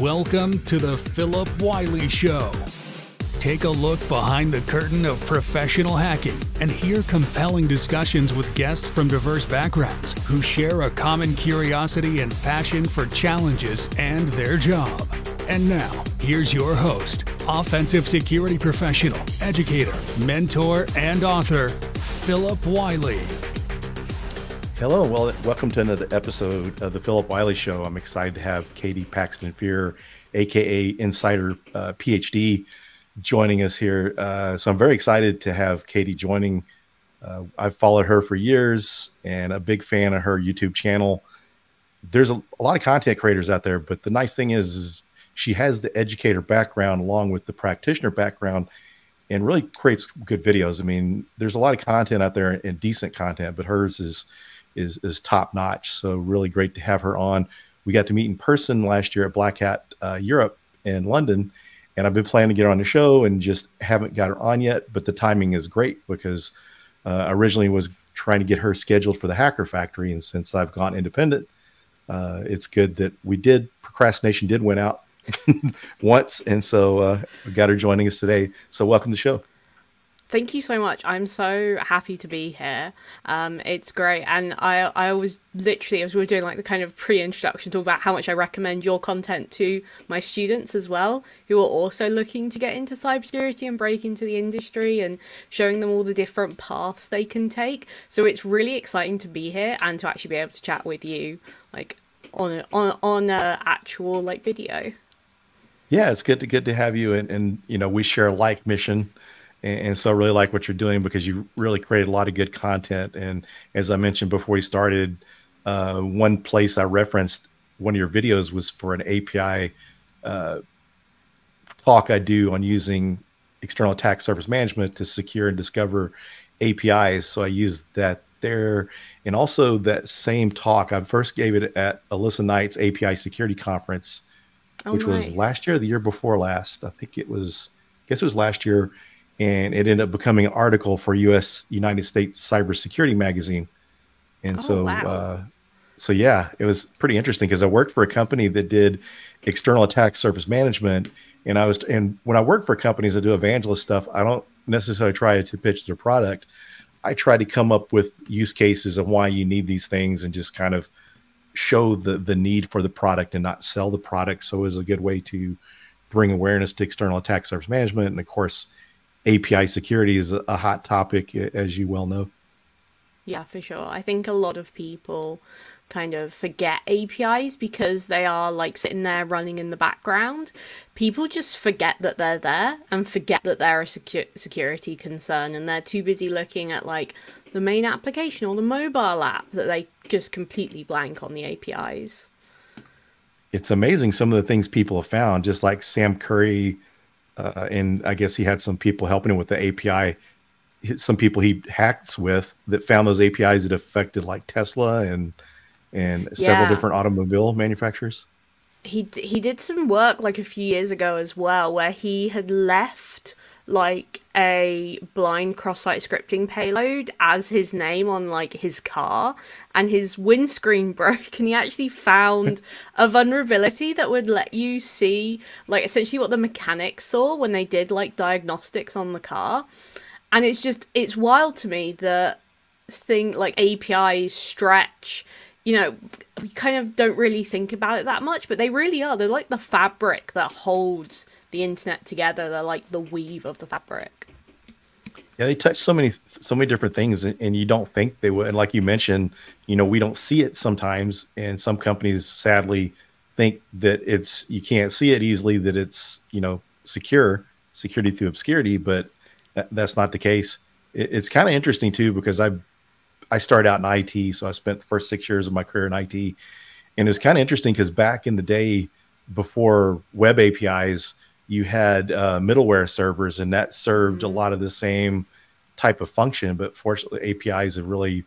Welcome to the Phillip Wylie Show. Take a look behind the curtain of professional hacking and hear compelling discussions with guests from diverse backgrounds who share a common curiosity and passion for challenges and their job. And now, here's your host, offensive security professional, educator, mentor, and author, Phillip Wylie. Hello, well, welcome to another episode of the Phillip Wylie Show. I'm excited to have Katie Paxton Fear, aka Insider uh, PhD, joining us here. Uh, so I'm very excited to have Katie joining. Uh, I've followed her for years and a big fan of her YouTube channel. There's a, a lot of content creators out there, but the nice thing is, is she has the educator background along with the practitioner background and really creates good videos. I mean, there's a lot of content out there and decent content, but hers is is is top notch. So really great to have her on. We got to meet in person last year at Black Hat uh, Europe in London, and I've been planning to get her on the show and just haven't got her on yet. But the timing is great because uh, originally was trying to get her scheduled for the Hacker Factory, and since I've gone independent, uh, it's good that we did. Procrastination did win out once, and so uh, we got her joining us today. So welcome to the show. Thank you so much. I'm so happy to be here. Um, it's great, and I I always literally as we were doing like the kind of pre-introduction talk about how much I recommend your content to my students as well, who are also looking to get into cybersecurity and break into the industry, and showing them all the different paths they can take. So it's really exciting to be here and to actually be able to chat with you, like on a, on on a actual like video. Yeah, it's good to good to have you, and and you know we share a like mission and, and, so I really like what you're doing because you really created a lot of good content. And as I mentioned before we started, uh, one place I referenced one of your videos was for an API uh, talk I do on using external attack surface management to secure and discover APIs. So I used that there. And also that same talk, I first gave it at Alissa Knight's API security conference, oh, which nice. was last year, the year before last. I think it was, I guess it was last year and it ended up becoming an article for U.S. United States Cybersecurity Magazine. And oh, so, wow. uh, so yeah, it was pretty interesting because I worked for a company that did external attack surface management, and I was and when I work for companies that do evangelist stuff, I don't necessarily try to pitch their product. I try to come up with use cases of why you need these things and just kind of show the the need for the product and not sell the product. So it was a good way to bring awareness to external attack surface management, and of course API security is a hot topic, as you well know. Yeah, for sure. I think a lot of people kind of forget APIs because they are like sitting there running in the background. People just forget that they're there and forget that they're a secu- security concern and they're too busy looking at like the main application or the mobile app that they just completely blank on the APIs. It's amazing some of the things people have found, just like Sam Curry uh, and I guess he had some people helping him with the API. Some people he hacks with that found those APIs that affected like Tesla and and several different automobile manufacturers. He he did some work like a few years ago as well, where he had left like a blind cross-site scripting payload as his name on like his car and his windscreen broke and he actually found a vulnerability that would let you see like essentially what the mechanics saw when they did like diagnostics on the car and it's just it's wild to me that thing like APIs stretch you know, we kind of don't really think about it that much, but they really are. They're like the fabric that holds the internet together. They're like the weave of the fabric. Yeah, they touch so many so many different things, and you don't think they would. And like you mentioned, you know, we don't see it sometimes, and some companies sadly think that it's you can't see it easily, that it's you know secure, security through obscurity, but that, that's not the case. It, it's kind of interesting too because I I started out in IT, so I spent the first six years of my career in IT, and it was kind of interesting because back in the day before web APIs you had uh, middleware servers, and that served mm-hmm. a lot of the same type of function. But fortunately, APIs have really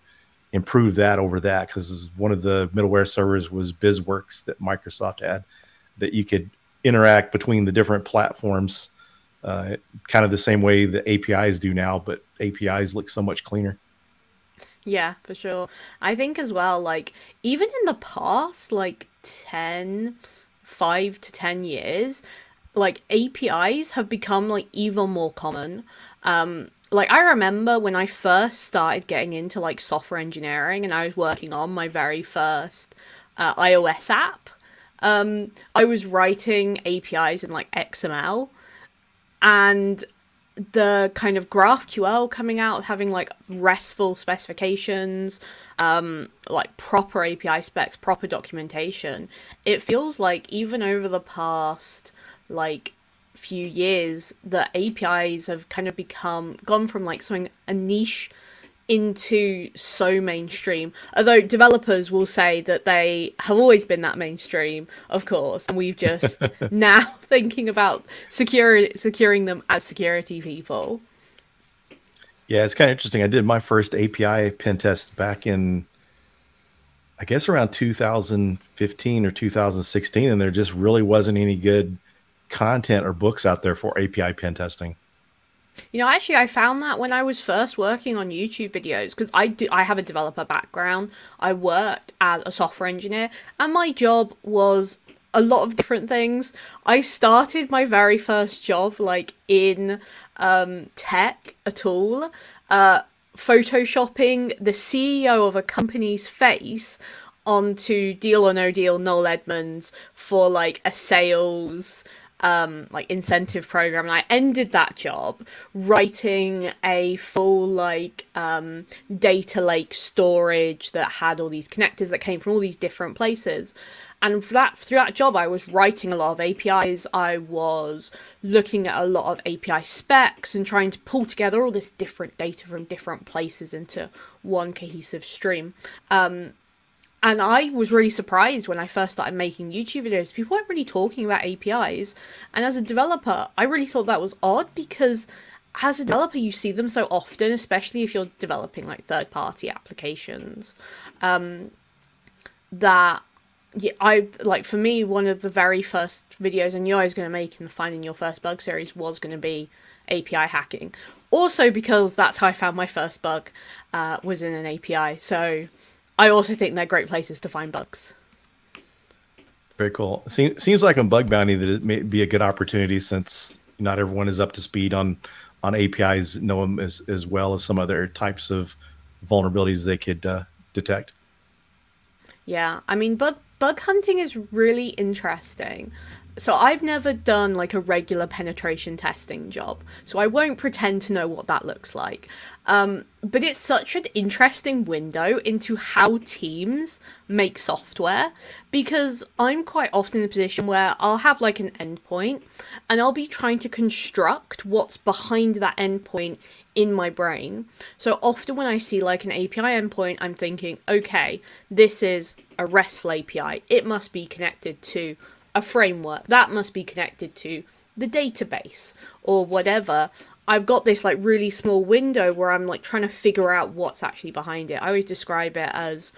improved that over that because one of the middleware servers was BizWorks that Microsoft had that you could interact between the different platforms, uh, kind of the same way the APIs do now, but APIs look so much cleaner. Yeah, for sure. I think as well, like, even in the past, like 10, five to ten years, like APIs have become like even more common. Um, like I remember when I first started getting into like software engineering and I was working on my very first uh, iOS app. Um, I was writing APIs in like XML and the kind of GraphQL coming out, having like RESTful specifications, um, like proper API specs, proper documentation. It feels like even over the past like few years, the APIs have kind of become gone from like something a niche into so mainstream. Although developers will say that they have always been that mainstream, of course, and we've just now thinking about security securing them as security people. Yeah, it's kind of interesting. I did my first API pen test back in I guess around 2015 or 2016 and there just really wasn't any good content or books out there for API pen testing. You know, actually, I found that when I was first working on YouTube videos because I do. I have a developer background. I worked as a software engineer, and my job was a lot of different things. I started my very first job like in um, tech at all, uh, photoshopping the CEO of a company's face onto Deal or No Deal Noel Edmonds for like a sales um, like incentive program and I ended that job writing a full like um, data lake storage that had all these connectors that came from all these different places. And for that through that job I was writing a lot of APIs I was looking at a lot of API specs and trying to pull together all this different data from different places into one cohesive stream. Um, and I was really surprised when I first started making YouTube videos. People weren't really talking about APIs. And as a developer, I really thought that was odd because as a developer, you see them so often, especially if you're developing like third party applications. Um, that yeah, I like for me, one of the very first videos I knew I was going to make in the Finding Your First Bug series was going to be API hacking. Also, because that's how I found my first bug uh, was in an API. So I also think they're great places to find bugs. Very cool. Seems seems like on bug bounty that it may be a good opportunity since not everyone is up to speed on on APIs, know them as as well as some other types of vulnerabilities they could uh, detect. Yeah, I mean bug bug hunting is really interesting so I've never done like a regular penetration testing job, so I won't pretend to know what that looks like. Um, but it's such an interesting window into how teams make software because I'm quite often in a position where I'll have like an endpoint and I'll be trying to construct what's behind that endpoint in my brain. So often when I see like an API endpoint, I'm thinking, okay, this is a RESTful API. It must be connected to a framework that must be connected to the database or whatever I've got this like really small window where I'm like trying to figure out what's actually behind it. I always describe it as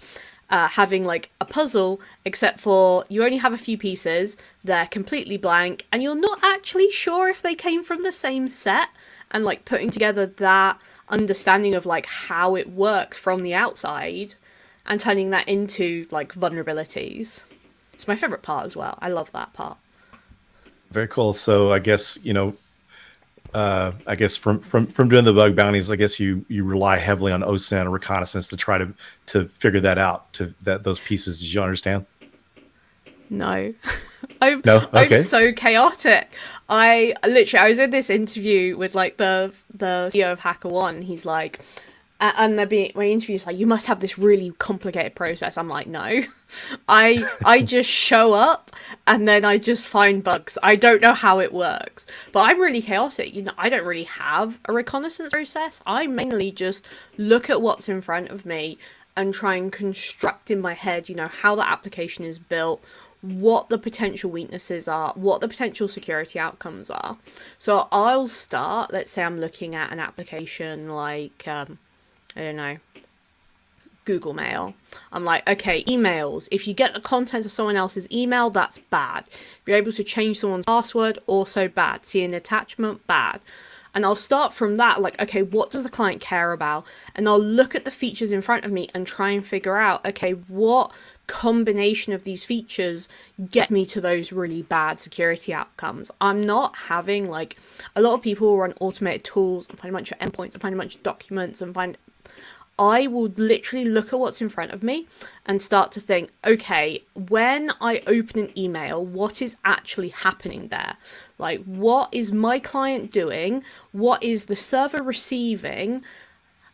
uh, having like a puzzle, except for you only have a few pieces, they're completely blank, and you're not actually sure if they came from the same set. And like putting together that understanding of like how it works from the outside and turning that into like vulnerabilities. It's my favorite part as well. I love that part. Very cool. So I guess you know, uh, I guess from from from doing the bug bounties, I guess you you rely heavily on OSINT or reconnaissance to try to to figure that out to that those pieces. Did you understand? No. I'm, no? Okay. I'm so chaotic. I literally I was in this interview with like the the CEO of HackerOne. He's like, and they're being my interviews like you must have this really complicated process. I'm like no. I i just show up and then i just find bugs. I don't know how it works but i'm really chaotic. You know i don't really have a reconnaissance process. I mainly just look at what's in front of me and try and construct in my head you know how the application is built what the potential weaknesses are, what the potential security outcomes are. So I'll start, let's say I'm looking at an application like um, I don't know, Google Mail. I'm like, okay, emails. If you get the content of someone else's email, that's bad. If you're able to change someone's password, also bad. See an attachment, bad. And I'll start from that, like, okay, what does the client care about? And I'll look at the features in front of me and try and figure out, okay, what combination of these features get me to those really bad security outcomes. I'm not having like a lot of people run automated tools and find a bunch of endpoints and find a bunch of documents and find I will literally look at what's in front of me and start to think, okay, when I open an email, what is actually happening there? Like, what is my client doing? What is the server receiving?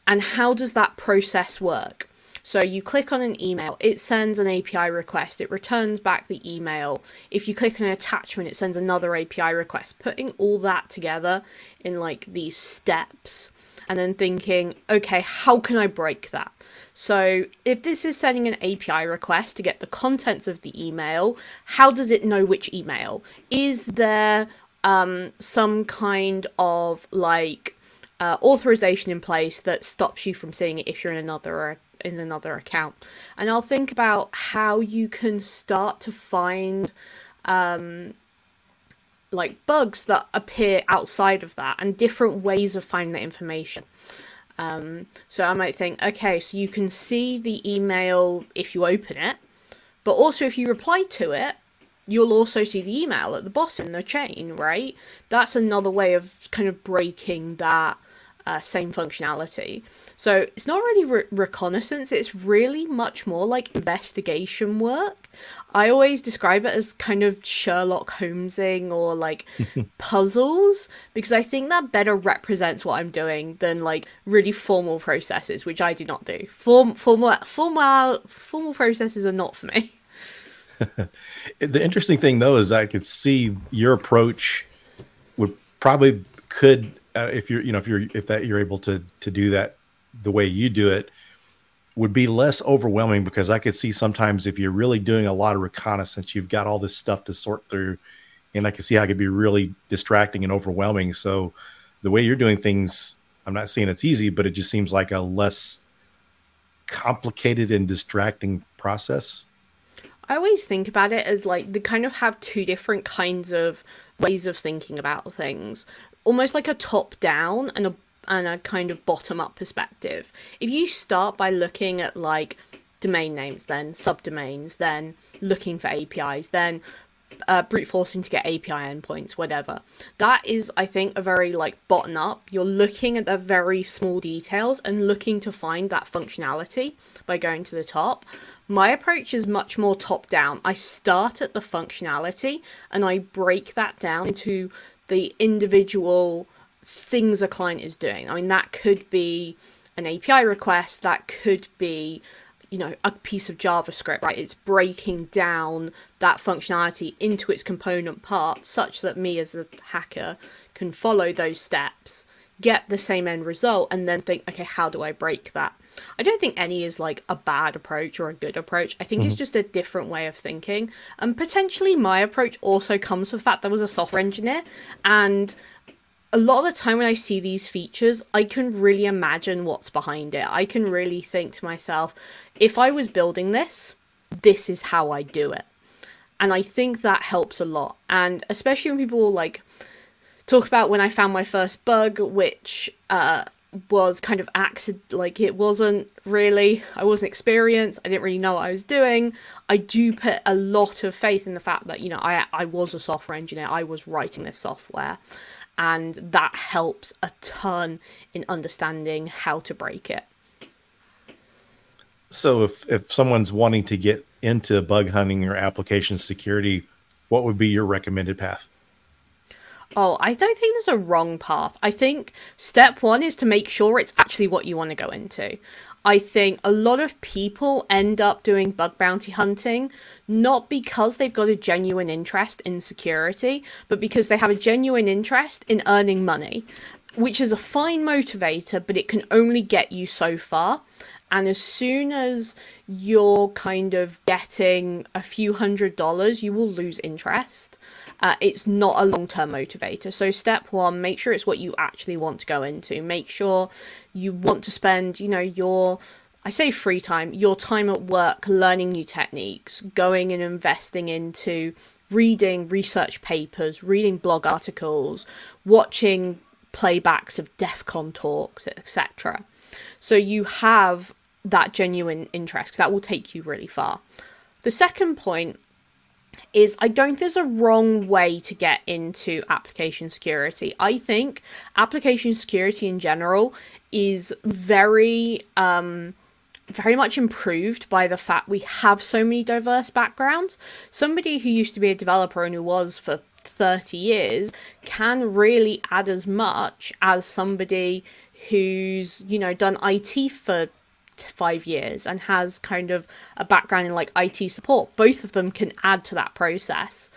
And how does that process work? So you click on an email, it sends an API request, it returns back the email. If you click on an attachment, it sends another API request. Putting all that together in like these steps and then thinking, okay, how can I break that? So if this is sending an API request to get the contents of the email, how does it know which email? Is there um, some kind of like uh, authorization in place that stops you from seeing it if you're in another in another account? And I'll think about how you can start to find um, like bugs that appear outside of that and different ways of finding the information. Um, so I might think, okay, so you can see the email if you open it, but also if you reply to it, you'll also see the email at the bottom in the chain, right? That's another way of kind of breaking that uh, same functionality. So it's not really re- reconnaissance, it's really much more like investigation work. I always describe it as kind of Sherlock Holmesing or like puzzles because I think that better represents what I'm doing than like really formal processes, which I do not do. Form, formal, formal, formal processes are not for me. the interesting thing though is I could see your approach would probably could uh, if you're you know if you're if that you're able to to do that the way you do it would be less overwhelming because I could see sometimes if you're really doing a lot of reconnaissance, you've got all this stuff to sort through, and I can see how it could be really distracting and overwhelming. So the way you're doing things, I'm not saying it's easy, but it just seems like a less complicated and distracting process. I always think about it as like they kind of have two different kinds of ways of thinking about things almost like a top down and a and a kind of bottom up perspective. If you start by looking at like domain names, then subdomains, then looking for APIs, then uh, brute forcing to get API endpoints, whatever. That is, I think, a very like bottom up. You're looking at the very small details and looking to find that functionality by going to the top. My approach is much more top down. I start at the functionality and I break that down into the individual things a client is doing. I mean, that could be an API request, that could be, you know, a piece of JavaScript, right? It's breaking down that functionality into its component parts such that me as a hacker can follow those steps, get the same end result, and then think, okay, how do I break that? I don't think any is like a bad approach or a good approach. I think mm-hmm. it's just a different way of thinking. And potentially my approach also comes with the fact that I was a software engineer and a lot of the time when I see these features, I can really imagine what's behind it. I can really think to myself, if I was building this, this is how I do it. And I think that helps a lot. And especially when people like talk about when I found my first bug, which uh, was kind of acted like it wasn't really I wasn't experienced I didn't really know what I was doing. I do put a lot of faith in the fact that you know I I was a software engineer I was writing this software and that helps a ton in understanding how to break it. So if if someone's wanting to get into bug hunting or application security what would be your recommended path Oh, I don't think there's a wrong path. I think step one is to make sure it's actually what you want to go into. I think a lot of people end up doing bug bounty hunting not because they've got a genuine interest in security, but because they have a genuine interest in earning money, which is a fine motivator, but it can only get you so far. And as soon as you're kind of getting a few hundred dollars, you will lose interest uh, it's not a long term motivator. So, step one, make sure it's what you actually want to go into. Make sure you want to spend, you know, your I say free time, your time at work learning new techniques, going and investing into reading research papers, reading blog articles, watching playbacks of DEF CON talks, etc. So you have that genuine interest, that will take you really far. the second point is I don't think there's a wrong way to get into application security. I think application security in general is very um very much improved by the fact we have so many diverse backgrounds. Somebody who used to be a developer and who was for 30 years can really add as much as somebody who's, you know, done IT for five years and has kind of a background in like IT support. Both of them can add to that process.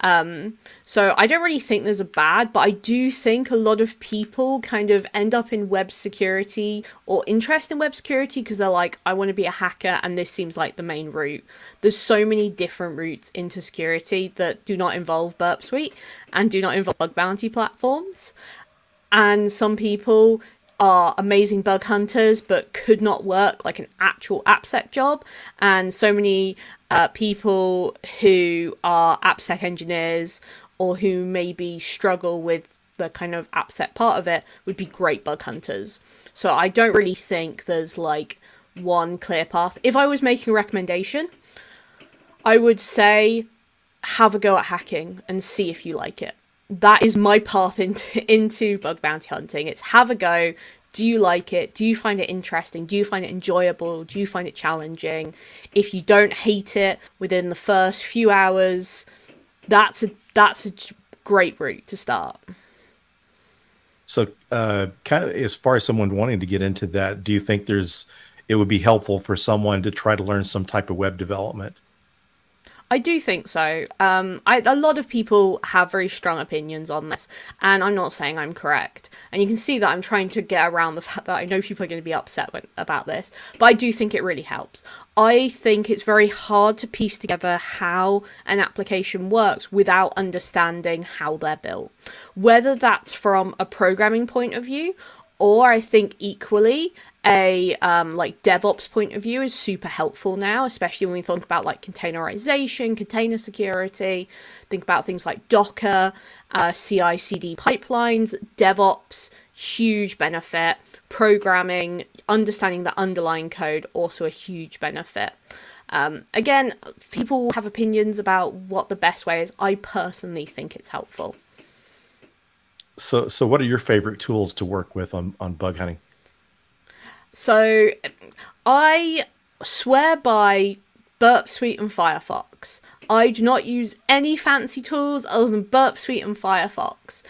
Um, so I don't really think there's a bad, but I do think a lot of people kind of end up in web security or interest in web security because they're like, I want to be a hacker and this seems like the main route. There's so many different routes into security that do not involve Burp Suite and do not involve bug bounty platforms. And some people are amazing bug hunters but could not work like an actual AppSec job. And so many uh, people who are AppSec engineers or who maybe struggle with the kind of AppSec part of it would be great bug hunters. So I don't really think there's like one clear path. If I was making a recommendation, I would say have a go at hacking and see if you like it that is my path into into bug bounty hunting. It's have a go. Do you like it? Do you find it interesting? Do you find it enjoyable? Do you find it challenging? If you don't hate it within the first few hours, that's a that's a great route to start. So, uh, kind of as far as someone wanting to get into that, do you think there's it would be helpful for someone to try to learn some type of web development? I do think so. Um, I, a lot of people have very strong opinions on this, and I'm not saying I'm correct. And you can see that I'm trying to get around the fact that I know people are going to be upset when, about this, but I do think it really helps. I think it's very hard to piece together how an application works without understanding how they're built. Whether that's from a programming point of view or I think equally a um, like DevOps point of view is super helpful now, especially when we think about like containerization, container security. Think about things like Docker, uh, CI/CD pipelines, DevOps, huge benefit. Programming, understanding the underlying code, also a huge benefit. Um, again, people have opinions about what the best way is. I personally think it's helpful. So, so what are your favorite tools to work with on, on bug hunting? So, I swear by Burp Suite and Firefox. I do not use any fancy tools other than Burp Suite and Firefox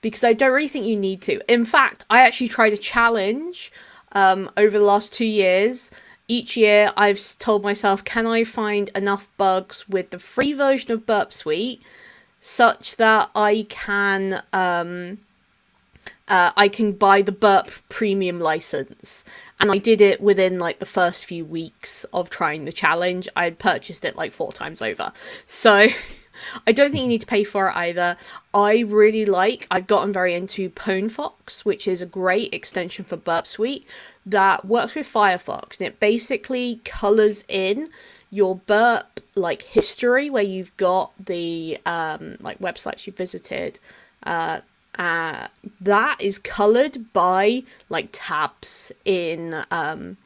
because I don't really think you need to. In fact, I actually tried a challenge um, over the last two years. Each year, I've told myself, can I find enough bugs with the free version of Burp Suite such that I can um, uh, I can buy the Burp Premium license. And I did it within like the first few weeks of trying the challenge. I had purchased it like four times over. So I don't think you need to pay for it either. I really like, I've gotten very into PwnFox, which is a great extension for Burp Suite that works with Firefox. And it basically colors in your burp like history where you've got the um, like websites you visited uh, uh, that is colored by like tabs in um,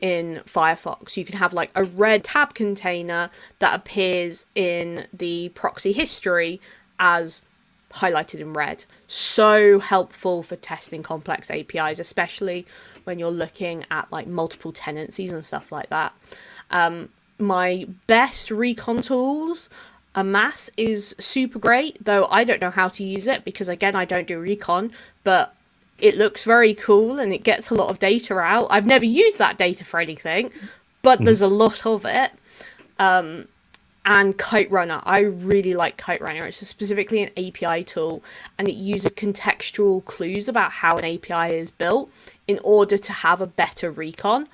in Firefox. You can have like a red tab container that appears in the proxy history as highlighted in red. So helpful for testing complex APIs, especially when you're looking at like multiple tenancies and stuff like that. Um, my best recon tools Amass is super great, though I don't know how to use it because, again, I don't do recon, but it looks very cool and it gets a lot of data out. I've never used that data for anything, but mm. there's a lot of it. Um, and Kiterunner, I really like Kiterunner. It's specifically an API tool and it uses contextual clues about how an API is built in order to have a better recon.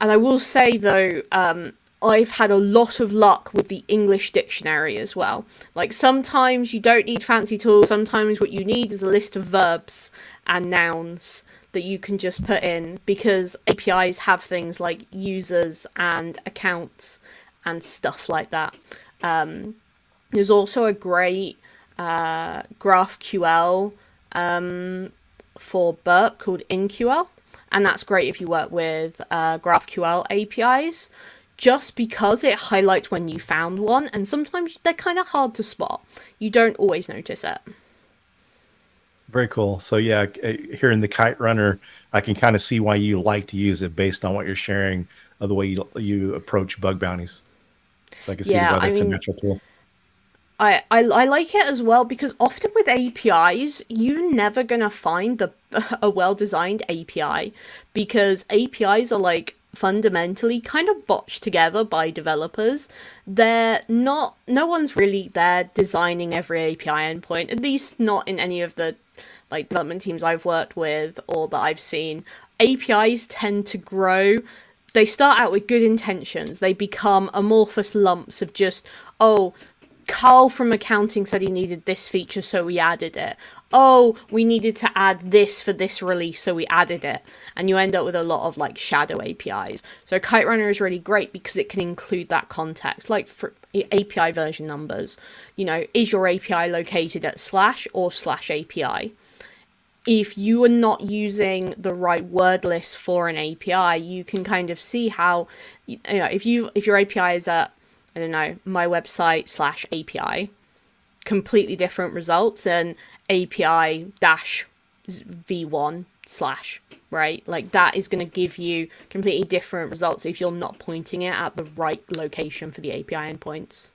And I will say though, um, I've had a lot of luck with the English dictionary as well. Like sometimes you don't need fancy tools, sometimes what you need is a list of verbs and nouns that you can just put in because APIs have things like users and accounts and stuff like that. Um, there's also a great uh, GraphQL um, for Burp called InQL, and that's great if you work with uh, GraphQL APIs just because it highlights when you found one, and sometimes they're kind of hard to spot. You don't always notice it. Very cool. So yeah, uh, here in the Kiterunner, I can kind of see why you like to use it based on what you're sharing of the way you you approach bug bounties. So I can see yeah, why that's I mean, a natural tool. I, I, I like it as well because often with APIs, you're never gonna find the a well designed API because APIs are like fundamentally kind of botched together by developers. They're not no one's really there designing every API endpoint, at least not in any of the like development teams I've worked with or that I've seen. APIs tend to grow they start out with good intentions. They become amorphous lumps of just, oh, Carl from accounting said he needed this feature, so we added it. Oh, we needed to add this for this release, so we added it. And you end up with a lot of like shadow APIs. So Kiterunner is really great because it can include that context, like for API version numbers. You know, is your API located at slash or slash API? if you are not using the right word list for an API, you can kind of see how you know if you if your API is at I don't know my website slash API, completely different results than API dash v1 slash right like that is going to give you completely different results if you're not pointing it at the right location for the API endpoints.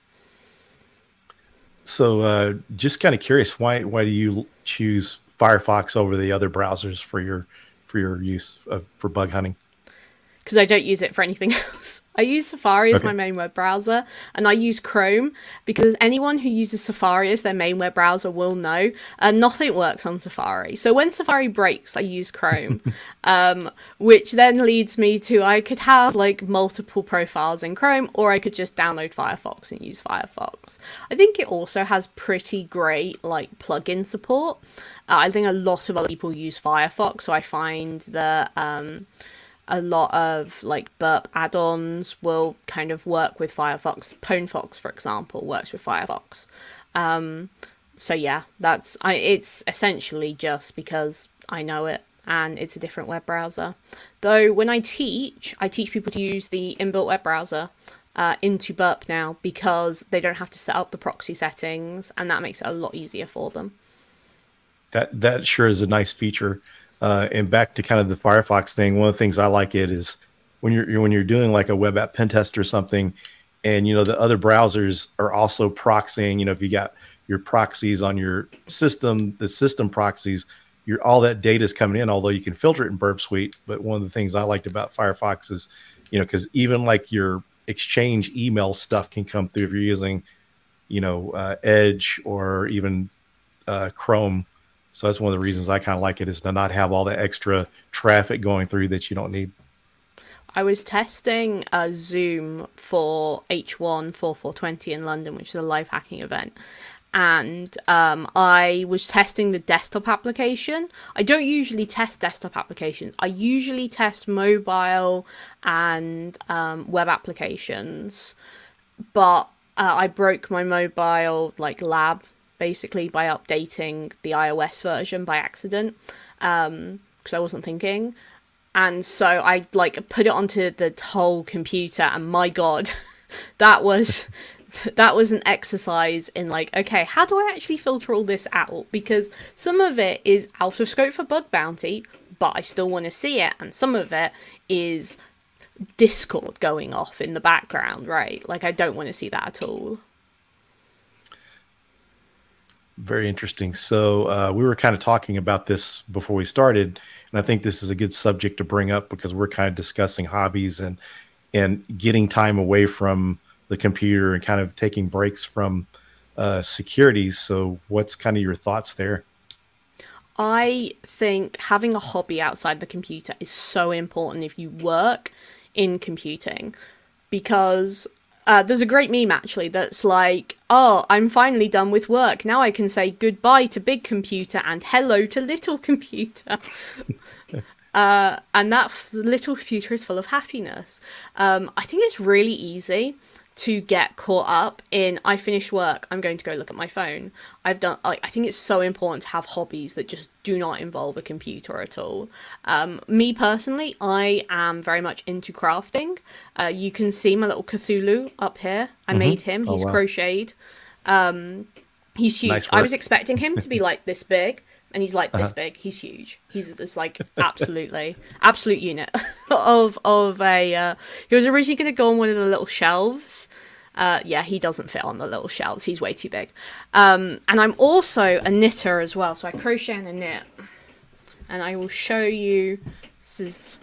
So, uh, just kind of curious, why why do you choose Firefox over the other browsers for your for your use of, for bug hunting? Because I don't use it for anything else. I use Safari as okay. my main web browser, and I use Chrome because anyone who uses Safari as their main web browser will know uh, nothing works on Safari. So when Safari breaks, I use Chrome, um, which then leads me to I could have like multiple profiles in Chrome, or I could just download Firefox and use Firefox. I think it also has pretty great like plugin support. Uh, I think a lot of other people use Firefox, so I find that. Um, a lot of like burp add-ons will kind of work with Firefox. PwnFox, for example, works with Firefox. Um, so yeah, that's I. It's essentially just because I know it and it's a different web browser. Though when I teach, I teach people to use the inbuilt web browser uh, into Burp now because they don't have to set up the proxy settings, and that makes it a lot easier for them. That that sure is a nice feature. Uh, and back to kind of the Firefox thing, one of the things I like it is when you're when you're doing like a web app pen test or something, and you know the other browsers are also proxying. You know, if you got your proxies on your system, the system proxies, your all that data is coming in. Although you can filter it in Burp Suite, but one of the things I liked about Firefox is, you know, because even like your Exchange email stuff can come through if you're using, you know, uh, Edge or even uh, Chrome so that's one of the reasons I kind of like it is to not have all the extra traffic going through that you don't need. I was testing a Zoom for H1 4420 in London, which is a live hacking event. And um, I was testing the desktop application. I don't usually test desktop applications. I usually test mobile and um, web applications. But uh, I broke my mobile like lab basically by updating the iOS version by accident because um, I wasn't thinking. And so I like put it onto the whole computer, and my god, that was that was an exercise in like, okay, how do I actually filter all this out? Because some of it is out of scope for bug bounty, but I still want to see it, and some of it is Discord going off in the background, right? Like I don't want to see that at all. Very interesting. So uh, we were kind of talking about this before we started, and I think this is a good subject to bring up because we're kind of discussing hobbies and and getting time away from the computer and kind of taking breaks from uh, security. So, what's kind of your thoughts there? I think having a hobby outside the computer is so important if you work in computing because uh, there's a great meme actually that's like, oh, I'm finally done with work. Now I can say goodbye to big computer and hello to little computer. uh, and that little computer is full of happiness. Um, I think it's really easy to get caught up in I finish work, I'm going to go look at my phone. I've done like I think it's so important to have hobbies that just do not involve a computer at all. Um, me personally, I am very much into crafting. Uh, you can see my little Cthulhu up here. I mm-hmm. made him. He's oh, wow. crocheted. Um, he's huge. Nice I was expecting him to be like this big and he's like this uh-huh. big. He's huge. He's this like absolutely absolute unit of of a. Uh, he was originally going to go on one of the little shelves. Uh, yeah, he doesn't fit on the little shelves. He's way too big. Um, and I'm also a knitter as well, so I crochet and a knit. And I will show you. This is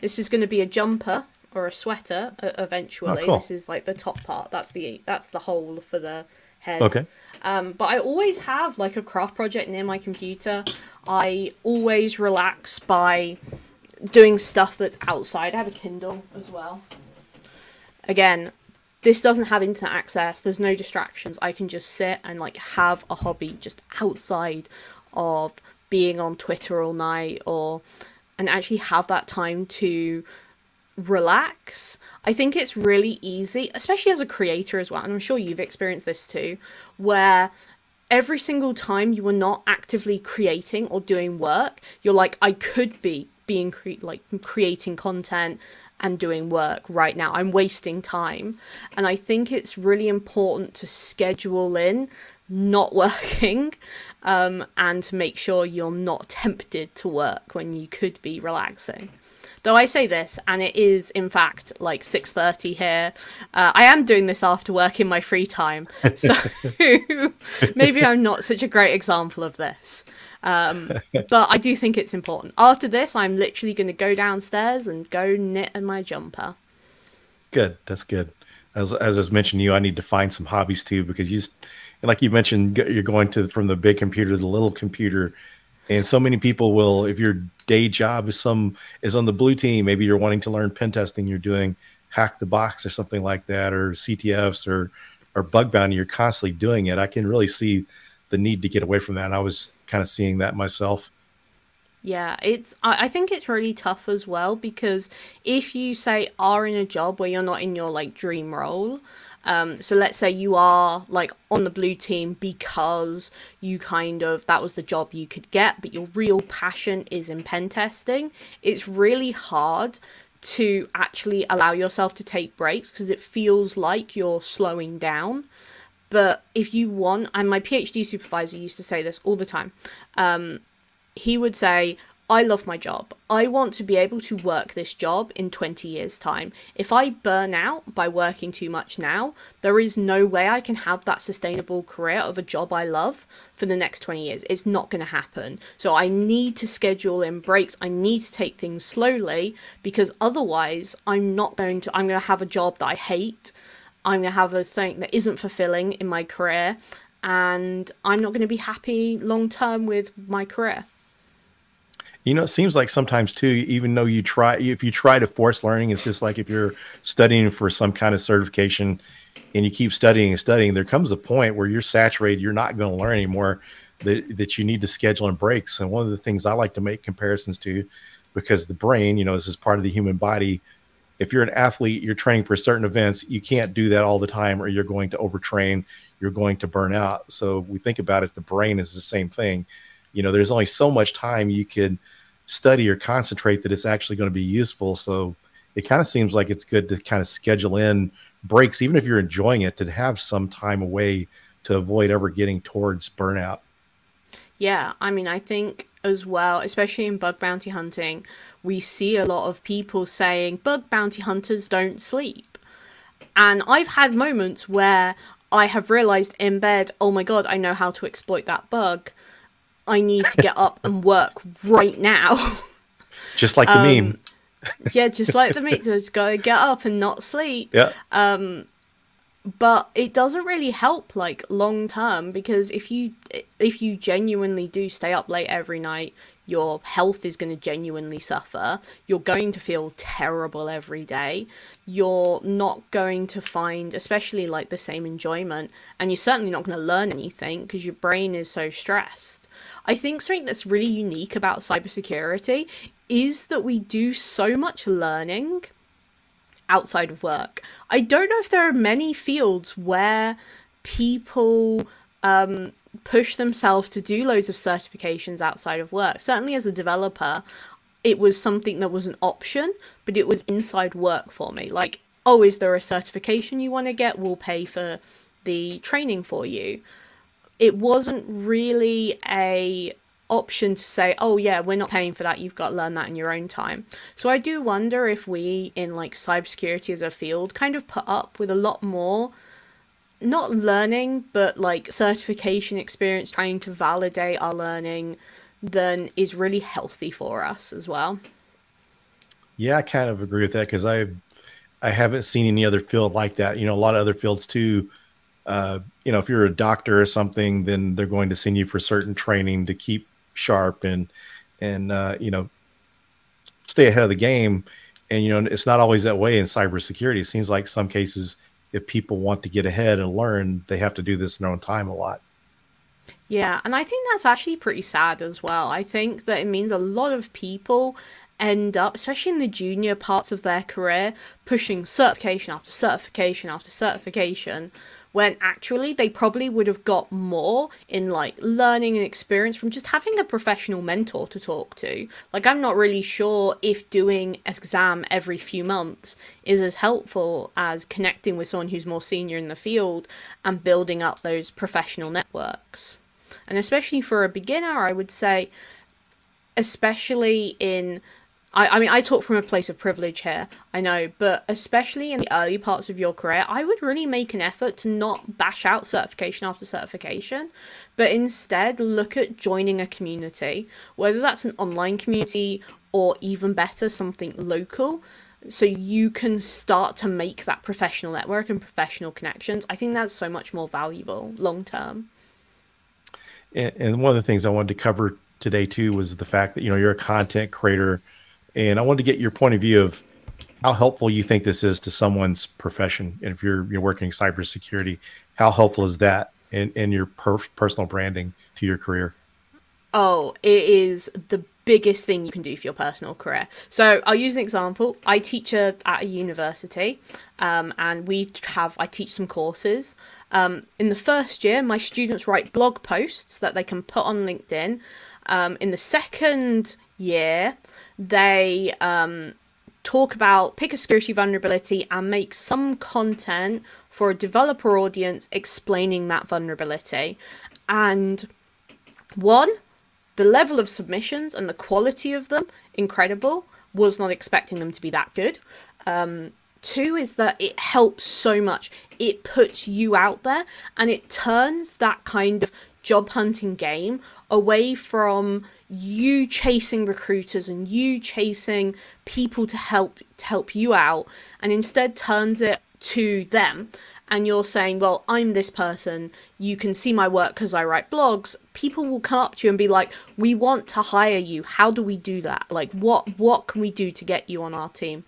this is going to be a jumper or a sweater uh, eventually. Oh, cool. This is like the top part. That's the that's the hole for the head. Okay. Um, but I always have like a craft project near my computer. I always relax by doing stuff that's outside. I have a Kindle as well. Again, this doesn't have internet access. There's no distractions. I can just sit and like have a hobby just outside of being on Twitter all night or and actually have that time to relax. I think it's really easy, especially as a creator as well, and I'm sure you've experienced this too, where every single time you are not actively creating or doing work, you're like, I could be being cre- like creating content and doing work right now. I'm wasting time. And I think it's really important to schedule in not working um, and to make sure you're not tempted to work when you could be relaxing. Though I say this, and it is in fact like six thirty here. Uh, I am doing this after work in my free time, so maybe I'm not such a great example of this. Um, but I do think it's important. After this, I'm literally going to go downstairs and go knit in my jumper. Good, that's good. As as I was mentioning, you, I need to find some hobbies too because you, just like you mentioned, you're going to from the big computer to the little computer and so many people will if your day job is some is on the blue team maybe you're wanting to learn pen testing you're doing hack the box or something like that or ctfs or or bug bounty you're constantly doing it. I can really see the need to get away from that. And i was kind of seeing that myself. Yeah, it's I think it's really tough as well because if you say are in a job where you're not in your like dream role, um, so let's say you are like on the blue team because you kind of that was the job you could get, but your real passion is in pen testing. It's really hard to actually allow yourself to take breaks because it feels like you're slowing down. But if you want, and my PhD supervisor used to say this all the time, um, he would say, I love my job. I want to be able to work this job in 20 years' time. If I burn out by working too much now, there is no way I can have that sustainable career of a job I love for the next 20 years. It's not going to happen. So I need to schedule in breaks. I need to take things slowly because otherwise I'm not going to I'm going to have a job that I hate. I'm going to have a thing that isn't fulfilling in my career and I'm not going to be happy long term with my career. You know, it seems like sometimes too, even though you try, if you try to force learning, it's just like if you're studying for some kind of certification and you keep studying and studying, there comes a point where you're saturated, you're not going to learn anymore, that, that you need to schedule in breaks. And one of the things I like to make comparisons to, because the brain, you know, this is part of the human body. If you're an athlete, you're training for certain events, you can't do that all the time or you're going to overtrain, you're going to burn out. So we think about it, the brain is the same thing. You know, there's only so much time you can – study or concentrate that it's actually going to be useful. So it kind of seems like it's good to kind of schedule in breaks, even if you're enjoying it, to have some time away to avoid ever getting towards burnout. Yeah, I mean, I think as well, especially in bug bounty hunting, we see a lot of people saying bug bounty hunters don't sleep. And I've had moments where I have realized in bed, oh my god, I know how to exploit that bug. I need to get up and work right now. Just like the um, meme. yeah, just like the meme. Just go get up and not sleep. Yeah. Um, but it doesn't really help like long term because if you if you genuinely do stay up late every night your health is going to genuinely suffer. You're going to feel terrible every day. You're not going to find especially like the same enjoyment and you're certainly not going to learn anything because your brain is so stressed. I think something that's really unique about cybersecurity is that we do so much learning outside of work. I don't know if there are many fields where people um, push themselves to do loads of certifications outside of work. Certainly, as a developer, it was something that was an option, but it was inside work for me. Like, oh, is there a certification you want to get? We'll pay for the training for you. It wasn't really a option to say, oh yeah, we're not paying for that. You've got to learn that in your own time. So I do wonder if we in like cybersecurity as a field kind of put up with a lot more not learning, but like certification experience, trying to validate our learning, then is really healthy for us as well. Yeah, I kind of agree with that because I I haven't seen any other field like that. You know, a lot of other fields too. Uh, you know, if you're a doctor or something, then they're going to send you for certain training to keep sharp and and uh, you know stay ahead of the game. And you know, it's not always that way in cybersecurity. It seems like some cases if people want to get ahead and learn, they have to do this in their own time a lot. Yeah, and I think that's actually pretty sad as well. I think that it means a lot of people end up, especially in the junior parts of their career, pushing certification after certification after certification when actually they probably would have got more in like learning and experience from just having a professional mentor to talk to. Like, I'm not really sure if doing exam every few months is as helpful as connecting with someone who's more senior in the field and building up those professional networks. And especially for a beginner, I would say, especially in I, I mean, I talk from a place of privilege here, I know, but especially in the early parts of your career, I would really make an effort to not bash out certification after certification, but instead look at joining a community, whether that's an online community or even better, something local. So you can start to make that professional network and professional connections. I think that's so much more valuable long term. And one of the things I wanted to cover today too was the fact that you know you're a content creator and I wanted to get your point of view of how helpful you think this is to someone's profession. And if you're you're working cybersecurity, how helpful is that in, in your per- personal branding to your career? Oh, it is the biggest thing you can do for your personal career. So I'll use an example. I teach a, at a university, um, and we have I teach some courses. Um, in the first year, my students write blog posts that they can put on LinkedIn. Um, in the second year, they um, talk about pick a security vulnerability and make some content for a developer audience explaining that vulnerability. And one, the level of submissions and the quality of them, incredible. Was not expecting them to be that good. Um, two is that it helps so much. It puts you out there and it turns that kind of job hunting game away from you chasing recruiters and you chasing people to help to help you out and instead turns it to them and you're saying well i'm this person. You can see my work because i write blogs. People will come up to you and be like we want to hire you. How do we do that? Like what what can we do to get you on our team?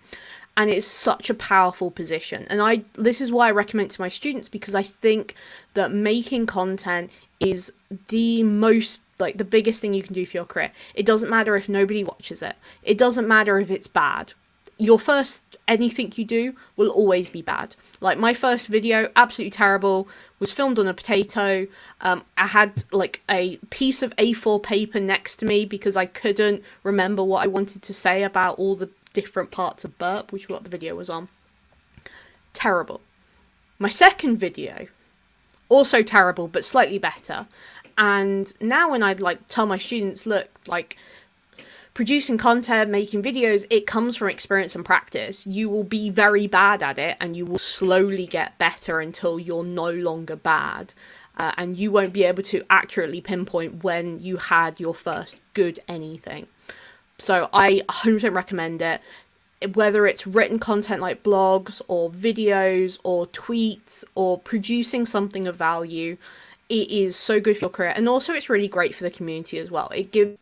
And it's such a powerful position. And i this is why i recommend to my students because i think that making content is the most like the biggest thing you can do for your career. It doesn't matter if nobody watches it. It doesn't matter if it's bad. Your first anything you do will always be bad. Like my first video, absolutely terrible, was filmed on a potato. Um, I had like a piece of A4 paper next to me because I couldn't remember what I wanted to say about all the different parts of burp, which was what the video was on. Terrible. My second video, also terrible but slightly better, and now when I'd like tell my students, look, like producing content, making videos, it comes from experience and practice. You will be very bad at it and you will slowly get better until you're no longer bad. Uh, and you won't be able to accurately pinpoint when you had your first good anything. So I 100% recommend it. Whether it's written content like blogs or videos or tweets or producing something of value, it is so good for your career. And also it's really great for the community as well. It gives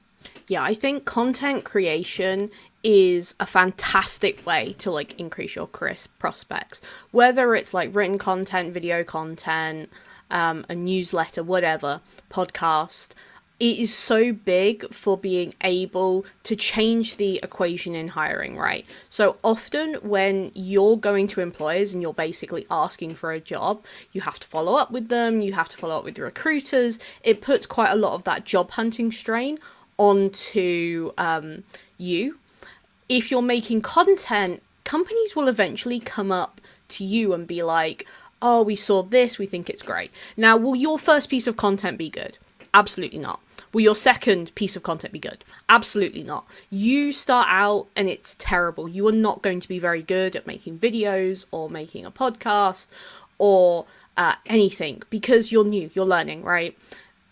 yeah i think content creation is a fantastic way to like increase your career prospects. Whether it's like written content video content um, a newsletter whatever podcast it is so big for being able to change the equation in hiring, right? So often when you're going to employers and you're basically asking for a job, you have to follow up with them, you have to follow up with the recruiters. It puts quite a lot of that job hunting strain onto um, you. If you're making content, companies will eventually come up to you and be like, oh, we saw this, we think it's great. Now, will your first piece of content be good? Absolutely not. Will your second piece of content be good? Absolutely not. You start out and it's terrible. You are not going to be very good at making videos or making a podcast or uh, anything because you're new, you're learning, right?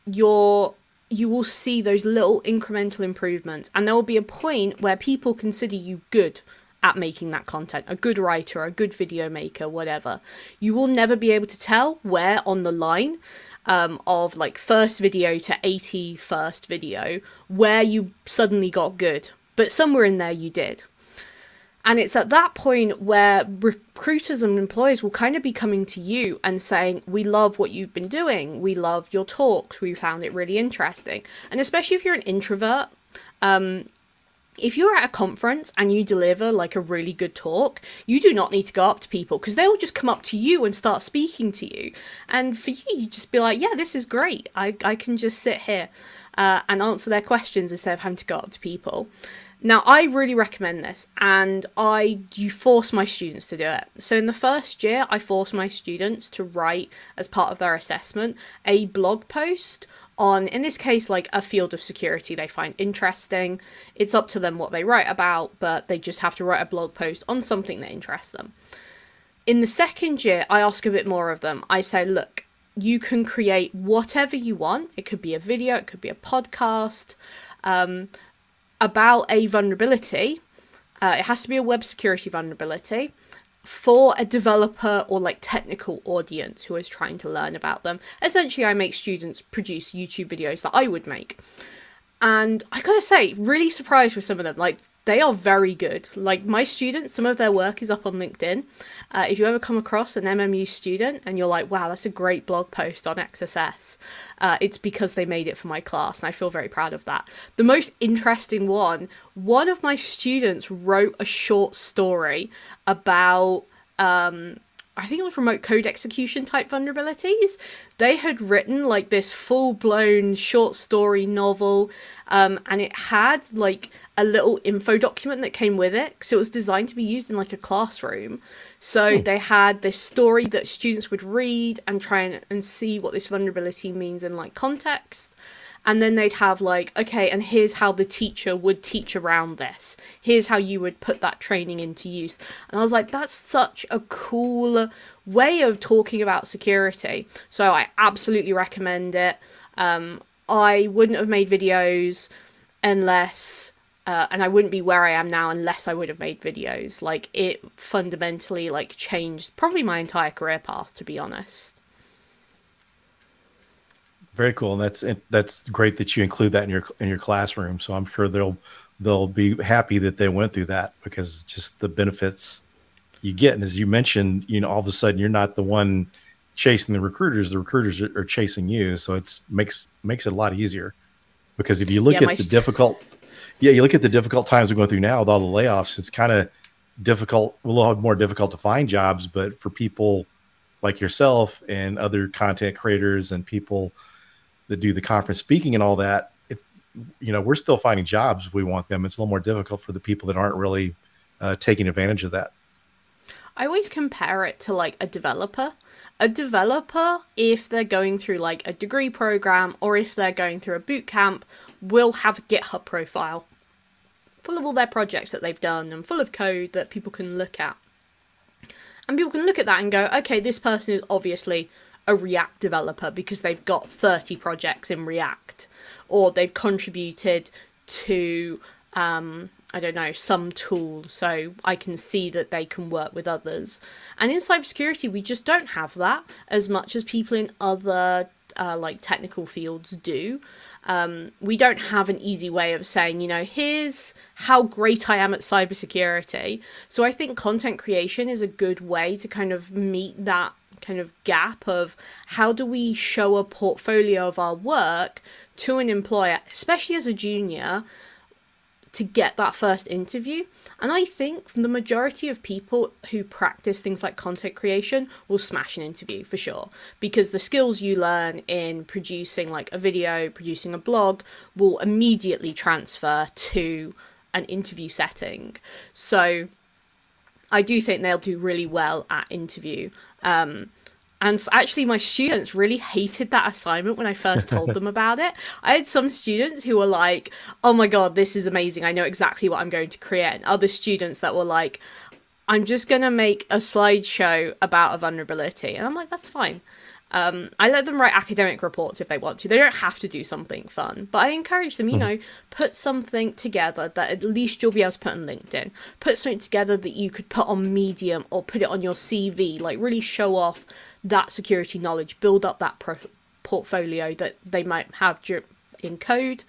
You're you will see those little incremental improvements, and there will be a point where people consider you good at making that content, a good writer, a good video maker, whatever. You will never be able to tell where on the line um, of like first video to 81st video where you suddenly got good, but somewhere in there you did. And it's at that point where recruiters and employers will kind of be coming to you and saying, We love what you've been doing. We love your talks. We found it really interesting. And especially if you're an introvert, um, if you're at a conference and you deliver like a really good talk, you do not need to go up to people because they will just come up to you and start speaking to you. And for you, you just be like, yeah, this is great. I, I can just sit here uh, and answer their questions instead of having to go up to people. Now, I really recommend this, and I you force my students to do it. So, in the first year, I force my students to write as part of their assessment a blog post on, in this case, like a field of security they find interesting. It's up to them what they write about, but they just have to write a blog post on something that interests them. In the second year, I ask a bit more of them. I say, look, you can create whatever you want. It could be a video, it could be a podcast um, about a vulnerability. Uh, it has to be a web security vulnerability for a developer or like technical audience who is trying to learn about them. Essentially, I make students produce YouTube videos that I would make. And I gotta say, really surprised with some of them. Like, they are very good. Like, my students, some of their work is up on LinkedIn. Uh, if you ever come across an MMU student and you're like, wow, that's a great blog post on XSS, uh, it's because they made it for my class, and I feel very proud of that. The most interesting one one of my students wrote a short story about. Um, I think it was remote code execution type vulnerabilities. They had written like this full blown short story novel, um, and it had like a little info document that came with it. So it was designed to be used in like a classroom. So hmm. they had this story that students would read and try and, and see what this vulnerability means in like context and then they'd have like okay and here's how the teacher would teach around this here's how you would put that training into use and i was like that's such a cool way of talking about security so i absolutely recommend it um, i wouldn't have made videos unless uh, and I wouldn't be where I am now unless I would have made videos. Like it fundamentally like changed probably my entire career path to be honest. Very cool, and that's that's great that you include that in your in your classroom. So I'm sure they'll they'll be happy that they went through that because just the benefits you get. And as you mentioned, you know, all of a sudden you're not the one chasing the recruiters; the recruiters are, are chasing you. So it's makes makes it a lot easier because if you look yeah, at the st- difficult, yeah, you look at the difficult times we're going through now with all the layoffs. It's kind of difficult, a little more difficult to find jobs, but for people like yourself and other content creators and people that do the conference speaking and all that, it, you know, we're still finding jobs if we want them. It's a little more difficult for the people that aren't really uh, taking advantage of that. I always compare it to like a developer. A developer, if they're going through like a degree program or if they're going through a boot camp, will have a GitHub profile full of all their projects that they've done and full of code that people can look at. And people can look at that and go, okay, this person is obviously a React developer because they've got 30 projects in React or they've contributed to um, I don't know, some tool so I can see that they can work with others. And in cybersecurity, we just don't have that as much as people in other uh, like technical fields do. Um, we don't have an easy way of saying, you know, here's how great I am at cybersecurity. So I think content creation is a good way to kind of meet that kind of gap of how do we show a portfolio of our work to an employer, especially as a junior, to get that first interview. And I think the majority of people who practice things like content creation will smash an interview for sure. Because the skills you learn in producing like a video, producing a blog will immediately transfer to an interview setting. So I do think they'll do really well at interview. Um, and actually, my students really hated that assignment when I first told them about it. I had some students who were like, oh my God, this is amazing. I know exactly what I'm going to create. And other students that were like, I'm just going to make a slideshow about a vulnerability. And I'm like, that's fine. Um, I let them write academic reports if they want to. They don't have to do something fun, but I encourage them, you hmm. know, put something together that at least you'll be able to put on LinkedIn. Put something together that you could put on Medium or put it on your CV, like really show off that security knowledge, build up that pro- portfolio that they might have in code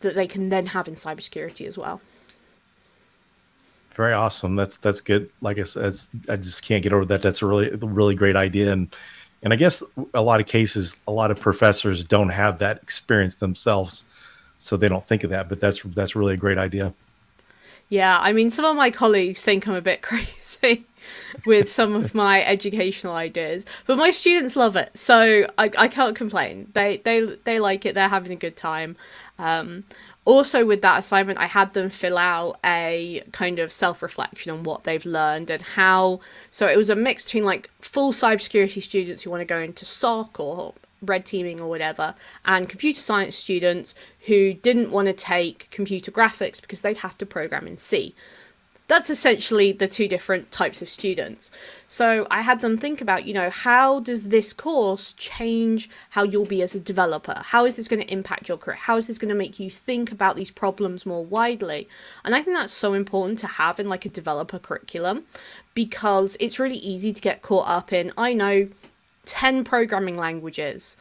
that they can then have in cybersecurity as well. Very awesome. That's that's good. Like I said, I just can't get over that. That's a really really great idea, and and I guess a lot of cases, a lot of professors don't have that experience themselves, so they don't think of that. But that's that's really a great idea. Yeah, I mean, some of my colleagues think I'm a bit crazy with some of my educational ideas, but my students love it, so I, I can't complain. They they they like it. They're having a good time. Um, also, with that assignment, I had them fill out a kind of self reflection on what they've learned and how. So it was a mix between like full cybersecurity students who want to go into SOC or red teaming or whatever, and computer science students who didn't want to take computer graphics because they'd have to program in C. That's essentially the two different types of students. So I had them think about, you know, how does this course change how you'll be as a developer? How is this going to impact your career? How is this going to make you think about these problems more widely? And I think that's so important to have in like a developer curriculum because it's really easy to get caught up in, I know 10 programming languages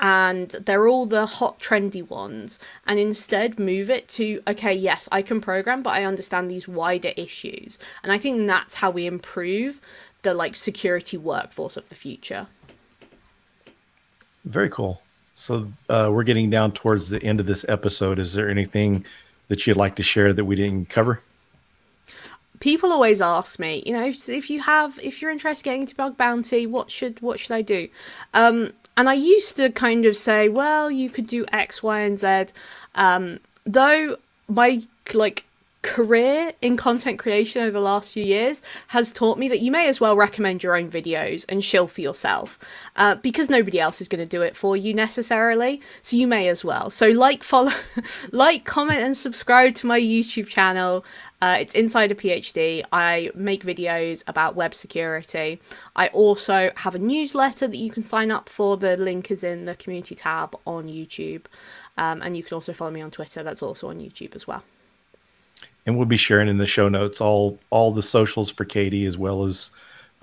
and they're all the hot trendy ones and instead move it to okay yes i can program but i understand these wider issues. And i think that's how we improve the like security workforce of the future. Very cool. So uh, we're getting down towards the end of this episode. Is there anything that you'd like to share that we didn't cover? People always ask me, you know, if, if you have, if you're interested in getting into bug bounty, what should what should I do? Um, and I used to kind of say, well, you could do X, Y, and Z. Um, though my like career in content creation over the last few years has taught me that you may as well recommend your own videos and shill for yourself uh, because nobody else is going to do it for you necessarily. So you may as well. So like follow like comment and subscribe to my youtube channel uh, it's Insider PhD. I make videos about web security. I also have a newsletter that you can sign up for. The link is in the community tab on YouTube. Um, and you can also follow me on Twitter. That's also on YouTube as well. And we'll be sharing in the show notes all all the socials for Katie as well as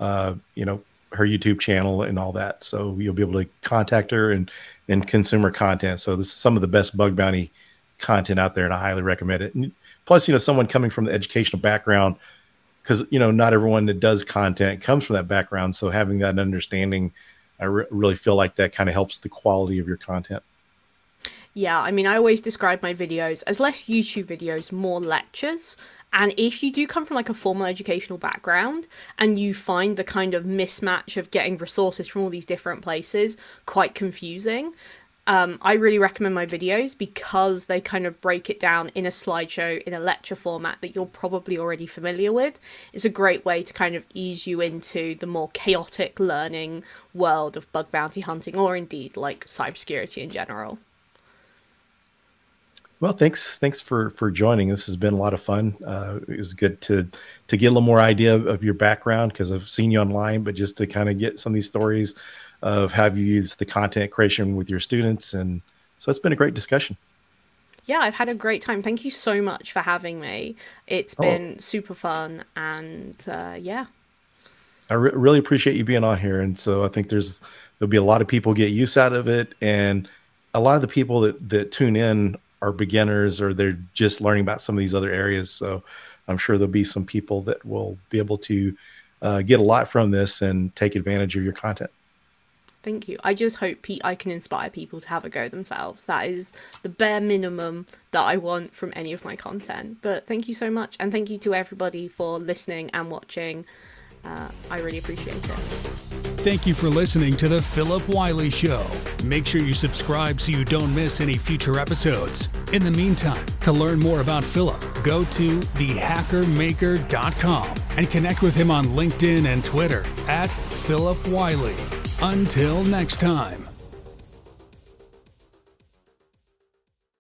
uh, you know her YouTube channel and all that. So you'll be able to contact her and and consumer content. So this is some of the best bug bounty content out there, and I highly recommend it. And plus you know someone coming from the educational background because you know not everyone that does content comes from that background. So having that understanding i re- really feel like that kind of helps the quality of your content. Yeah i mean i always describe my videos as less youtube videos more lectures. And if you do come from like a formal educational background and you find the kind of mismatch of getting resources from all these different places quite confusing um, I really recommend my videos because they kind of break it down in a slideshow in a lecture format that you're probably already familiar with. It's a great way to kind of ease you into the more chaotic learning world of bug bounty hunting or indeed like cybersecurity in general. Well, thanks. Thanks for for joining. This has been a lot of fun. Uh, it was good to to get a little more idea of your background because I've seen you online, but just to kind of get some of these stories of how you use the content creation with your students. And so it's been a great discussion. Yeah, I've had a great time. Thank you so much for having me. It's oh. been super fun. And uh, yeah. I re- really appreciate you being on here. And so I think there's, there'll be a lot of people get use out of it. And a lot of the people that, that tune in are beginners or they're just learning about some of these other areas. So I'm sure there'll be some people that will be able to uh, get a lot from this and take advantage of your content. Thank you. I just hope Pete, I can inspire people to have a go themselves. That is the bare minimum that I want from any of my content. But thank you so much, and thank you to everybody for listening and watching. Uh, I really appreciate it. Thank you for listening to The Phillip Wylie Show. Make sure you subscribe so you don't miss any future episodes. In the meantime, to learn more about Phillip, go to thehackermaker.com and connect with him on LinkedIn and Twitter at Phillip Wylie. Until next time.